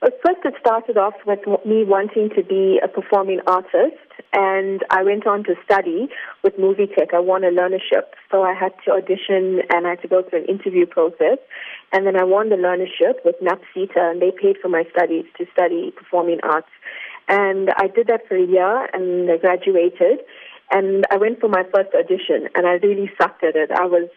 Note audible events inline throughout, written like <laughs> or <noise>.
First, it started off with me wanting to be a performing artist, and I went on to study with movie tech. I won a learnership, so I had to audition and I had to go through an interview process. And then I won the learnership with NAPSITA, and they paid for my studies to study performing arts. And I did that for a year, and I graduated. And I went for my first audition, and I really sucked at it. I was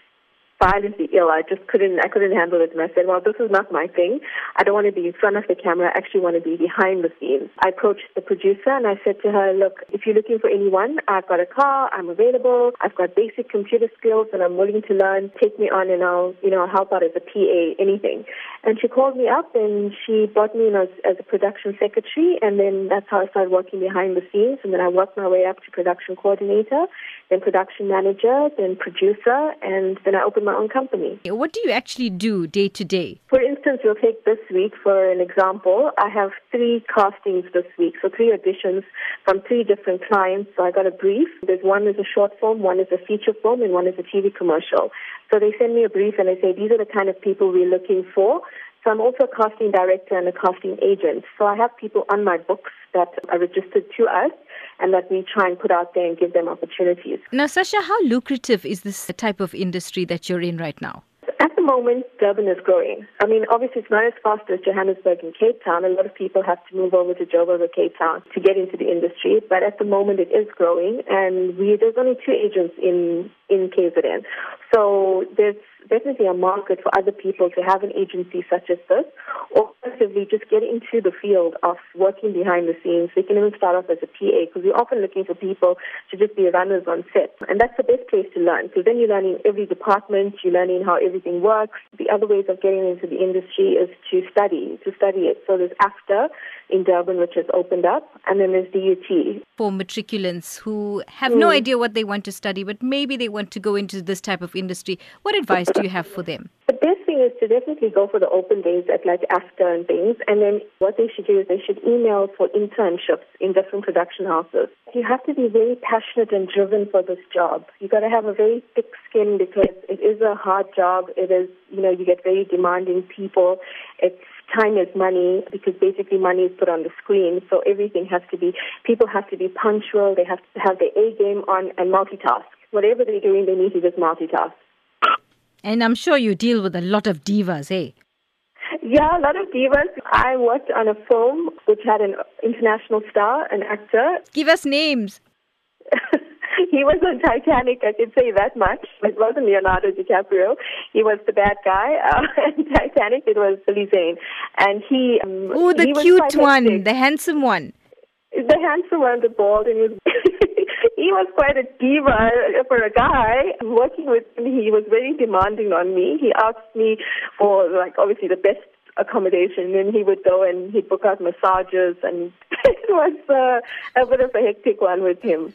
violently ill. I just couldn't, I couldn't handle it. And I said, well, this is not my thing. I don't want to be in front of the camera. I actually want to be behind the scenes. I approached the producer and I said to her, look, if you're looking for anyone, I've got a car. I'm available. I've got basic computer skills and I'm willing to learn. Take me on and I'll, you know, help out as a PA, anything. And she called me up and she brought me in as, as a production secretary. And then that's how I started working behind the scenes. And then I worked my way up to production coordinator, then production manager, then producer, and then I opened my own company. What do you actually do day to day? For instance, we'll take this week for an example. I have three castings this week, so three auditions from three different clients. So I got a brief. There's one is a short film, one is a feature film, and one is a TV commercial. So they send me a brief and they say, these are the kind of people we're looking for. So I'm also a casting director and a casting agent. So I have people on my books that are registered to us and that we try and put out there and give them opportunities. Now, Sasha, how lucrative is this type of industry that you're in right now? At the moment, Durban is growing. I mean, obviously, it's not as fast as Johannesburg and Cape Town. A lot of people have to move over to Joburg or Cape Town to get into the industry, but at the moment, it is growing, and we there's only two agents in in KZN. So there's definitely a market for other people to have an agency such as this, or effectively just get into the field of working behind the scenes. They can even start off as a PA because we're often looking for people to just be runners on set. And that's the best place to learn because then you're learning every department, you're learning how everything works. The other ways of getting into the industry is to study, to study it. So there's AFDA in Durban, which has opened up, and then there's DUT. For matriculants who have mm. no idea what they want to study, but maybe they want to go into this type of industry, what advice do you have for them? The best thing is to definitely go for the open days at like AFDA and things, and then what they should do is they should email for internships in different production houses. You have to be very passionate and driven for this job. You got to have a very thick skin because it is a hard job. It is, you know, you get very demanding people. It's time is money because basically money is put on the screen. So everything has to be, people have to be punctual, they have to have their A game on and multitask. Whatever they're doing, they need to just multitask. And I'm sure you deal with a lot of divas, eh? Yeah, a lot of divas. I worked on a film which had an international star, an actor. <laughs> Give us names. he was on Titanic, I can say that much. It wasn't Leonardo DiCaprio. He was the bad guy. Uh, <laughs> Titanic, it was Billy Zane. And he. Um, oh, the he cute one, the handsome one. The handsome one, the bald, and he was. <laughs> he was quite a diva for a guy. Working with me, he was very demanding on me. He asked me for, like, obviously the best accommodation and he would go and he'd book out massages and <laughs> it was uh, a bit of a hectic one with him.